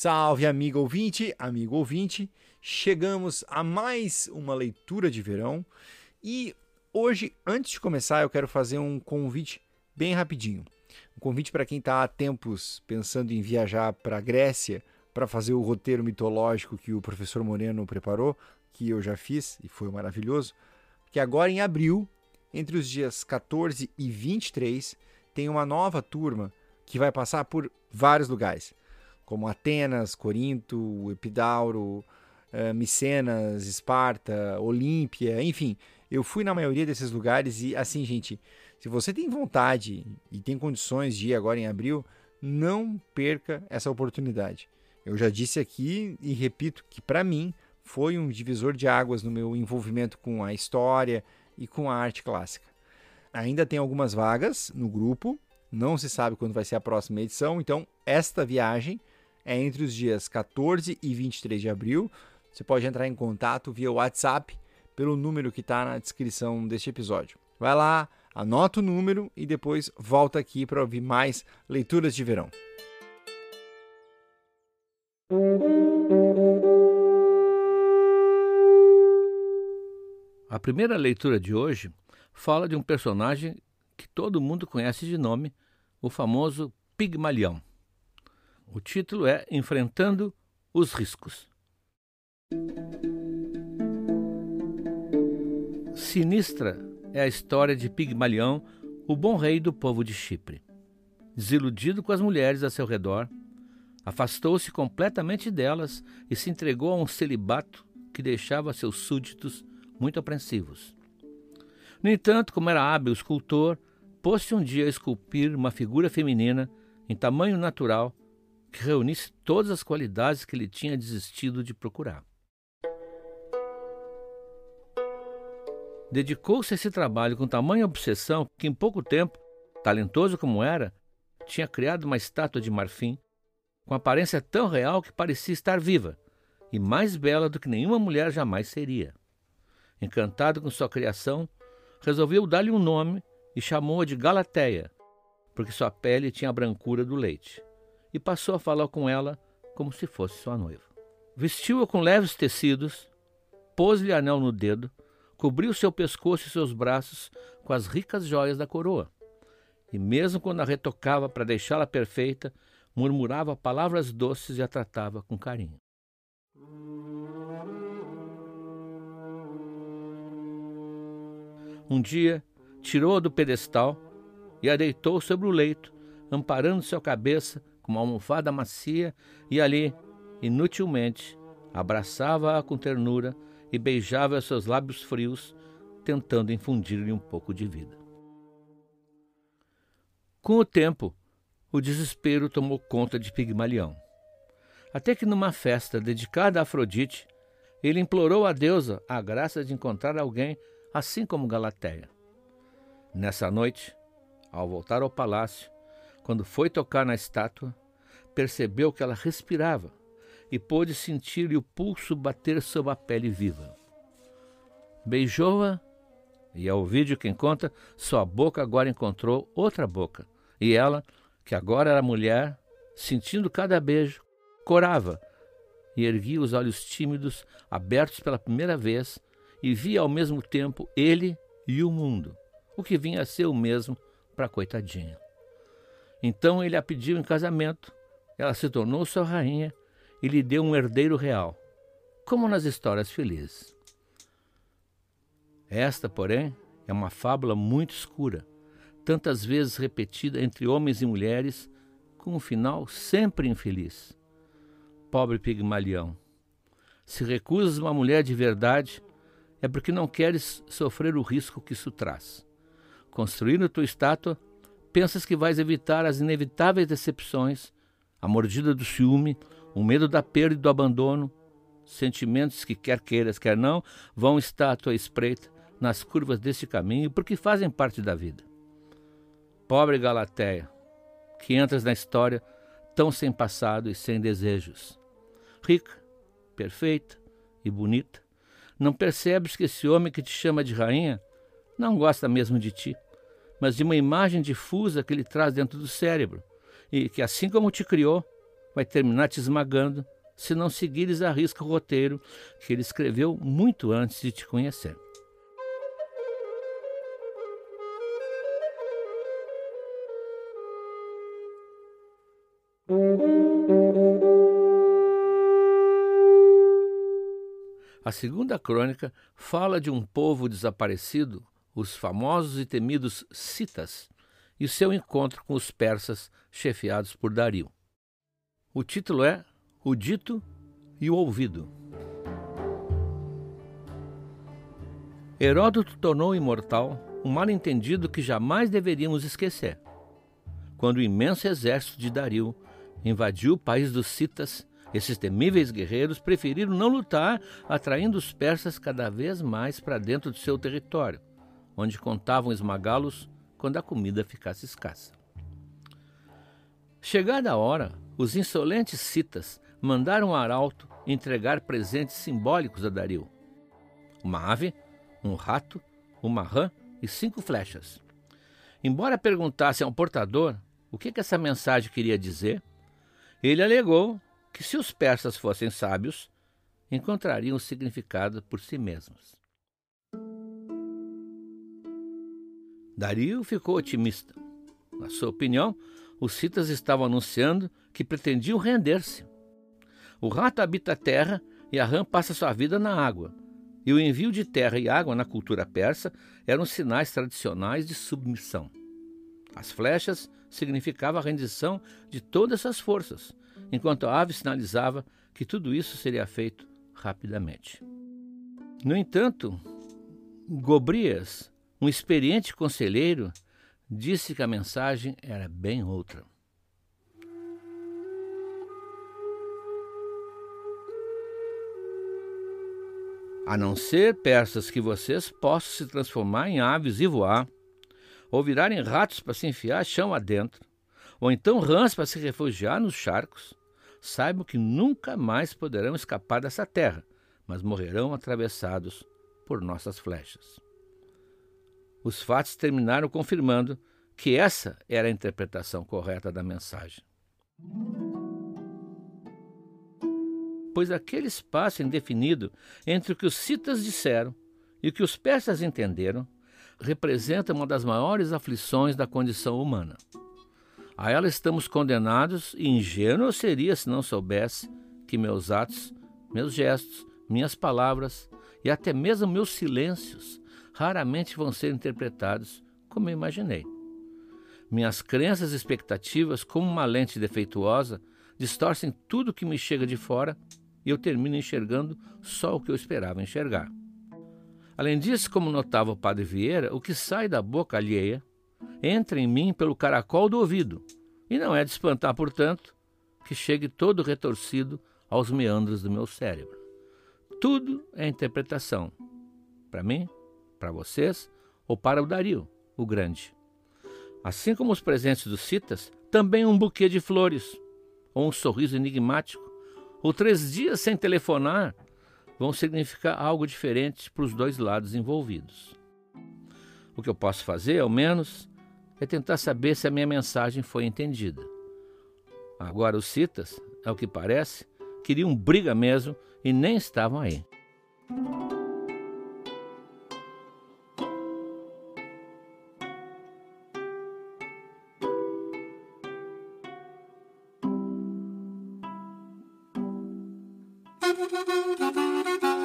Salve, amigo ouvinte, amigo ouvinte. Chegamos a mais uma leitura de verão e hoje, antes de começar, eu quero fazer um convite bem rapidinho. Um convite para quem está há tempos pensando em viajar para a Grécia para fazer o roteiro mitológico que o professor Moreno preparou, que eu já fiz e foi maravilhoso. Que agora em abril, entre os dias 14 e 23, tem uma nova turma que vai passar por vários lugares como Atenas, Corinto, Epidauro, uh, Micenas, Esparta, Olímpia, enfim. Eu fui na maioria desses lugares e, assim, gente, se você tem vontade e tem condições de ir agora em abril, não perca essa oportunidade. Eu já disse aqui e repito que, para mim, foi um divisor de águas no meu envolvimento com a história e com a arte clássica. Ainda tem algumas vagas no grupo, não se sabe quando vai ser a próxima edição, então esta viagem é entre os dias 14 e 23 de abril. Você pode entrar em contato via WhatsApp pelo número que está na descrição deste episódio. Vai lá, anota o número e depois volta aqui para ouvir mais leituras de verão. A primeira leitura de hoje fala de um personagem que todo mundo conhece de nome, o famoso Pigmalião. O título é Enfrentando os Riscos. Sinistra é a história de Pigmalião, o bom rei do povo de Chipre. Desiludido com as mulheres a seu redor, afastou-se completamente delas e se entregou a um celibato que deixava seus súditos muito apreensivos. No entanto, como era hábil escultor, pôs-se um dia a esculpir uma figura feminina em tamanho natural que reunisse todas as qualidades que ele tinha desistido de procurar. Dedicou-se a esse trabalho com tamanha obsessão que, em pouco tempo, talentoso como era, tinha criado uma estátua de marfim com aparência tão real que parecia estar viva e mais bela do que nenhuma mulher jamais seria. Encantado com sua criação, resolveu dar-lhe um nome e chamou-a de Galateia, porque sua pele tinha a brancura do leite e passou a falar com ela como se fosse sua noiva. Vestiu-a com leves tecidos, pôs-lhe anel no dedo, cobriu seu pescoço e seus braços com as ricas joias da coroa. E mesmo quando a retocava para deixá-la perfeita, murmurava palavras doces e a tratava com carinho. Um dia, tirou-a do pedestal e a deitou sobre o leito, amparando sua cabeça com uma almofada macia e ali, inutilmente, abraçava-a com ternura e beijava seus lábios frios, tentando infundir-lhe um pouco de vida. Com o tempo, o desespero tomou conta de Pigmalião. Até que numa festa dedicada a Afrodite, ele implorou à deusa a graça de encontrar alguém assim como Galateia. Nessa noite, ao voltar ao palácio, quando foi tocar na estátua, percebeu que ela respirava e pôde sentir-lhe o pulso bater sobre a pele viva. Beijou-a e, ao vídeo quem conta, sua boca agora encontrou outra boca. E ela, que agora era mulher, sentindo cada beijo, corava e erguia os olhos tímidos, abertos pela primeira vez, e via ao mesmo tempo ele e o mundo, o que vinha a ser o mesmo para a coitadinha. Então ele a pediu em casamento, ela se tornou sua rainha e lhe deu um herdeiro real, como nas histórias felizes. Esta, porém, é uma fábula muito escura, tantas vezes repetida entre homens e mulheres, com um final sempre infeliz. Pobre Pigmalião, se recusas uma mulher de verdade, é porque não queres sofrer o risco que isso traz. Construindo tua estátua, pensas que vais evitar as inevitáveis decepções, a mordida do ciúme, o medo da perda e do abandono, sentimentos que, quer queiras, quer não, vão estar à tua espreita nas curvas deste caminho porque fazem parte da vida. Pobre Galateia, que entras na história tão sem passado e sem desejos. Rica, perfeita e bonita, não percebes que esse homem que te chama de rainha não gosta mesmo de ti mas de uma imagem difusa que ele traz dentro do cérebro, e que, assim como te criou, vai terminar te esmagando se não seguires a risca o roteiro que ele escreveu muito antes de te conhecer. A segunda crônica fala de um povo desaparecido, os famosos e temidos citas, e seu encontro com os persas chefiados por Dario. O título é O Dito e o Ouvido. Heródoto tornou imortal um mal-entendido que jamais deveríamos esquecer. Quando o imenso exército de Dario invadiu o país dos citas esses temíveis guerreiros preferiram não lutar, atraindo os persas cada vez mais para dentro de seu território, onde contavam esmagá-los quando a comida ficasse escassa. Chegada a hora, os insolentes citas mandaram o arauto entregar presentes simbólicos a Dario: uma ave, um rato, uma rã e cinco flechas. Embora perguntassem ao portador o que, que essa mensagem queria dizer, ele alegou que se os persas fossem sábios, encontrariam o significado por si mesmos. Dario ficou otimista. Na sua opinião, os citas estavam anunciando que pretendiam render-se. O rato habita a terra e a rã passa sua vida na água. E o envio de terra e água na cultura persa eram sinais tradicionais de submissão. As flechas significavam a rendição de todas as forças, enquanto a ave sinalizava que tudo isso seria feito rapidamente. No entanto, Gobrias, um experiente conselheiro, disse que a mensagem era bem outra. A não ser, persas, que vocês possam se transformar em aves e voar, ou virarem ratos para se enfiar chão adentro, ou então rãs para se refugiar nos charcos, saibam que nunca mais poderão escapar dessa terra, mas morrerão atravessados por nossas flechas. Os fatos terminaram confirmando que essa era a interpretação correta da mensagem. Pois aquele espaço indefinido entre o que os citas disseram e o que os persas entenderam representa uma das maiores aflições da condição humana. A ela estamos condenados e ingênuo seria se não soubesse que meus atos, meus gestos, minhas palavras e até mesmo meus silêncios raramente vão ser interpretados como eu imaginei. Minhas crenças e expectativas, como uma lente defeituosa, distorcem tudo que me chega de fora e eu termino enxergando só o que eu esperava enxergar. Além disso, como notava o padre Vieira, o que sai da boca alheia entra em mim pelo caracol do ouvido, e não é de espantar, portanto, que chegue todo retorcido aos meandros do meu cérebro. Tudo é interpretação. Para mim, para vocês ou para o Dario, o grande. Assim como os presentes dos citas, também um buquê de flores, ou um sorriso enigmático, ou três dias sem telefonar, vão significar algo diferente para os dois lados envolvidos. O que eu posso fazer, ao menos, é tentar saber se a minha mensagem foi entendida. Agora, os citas, ao que parece, queriam briga mesmo e nem estavam aí. thank you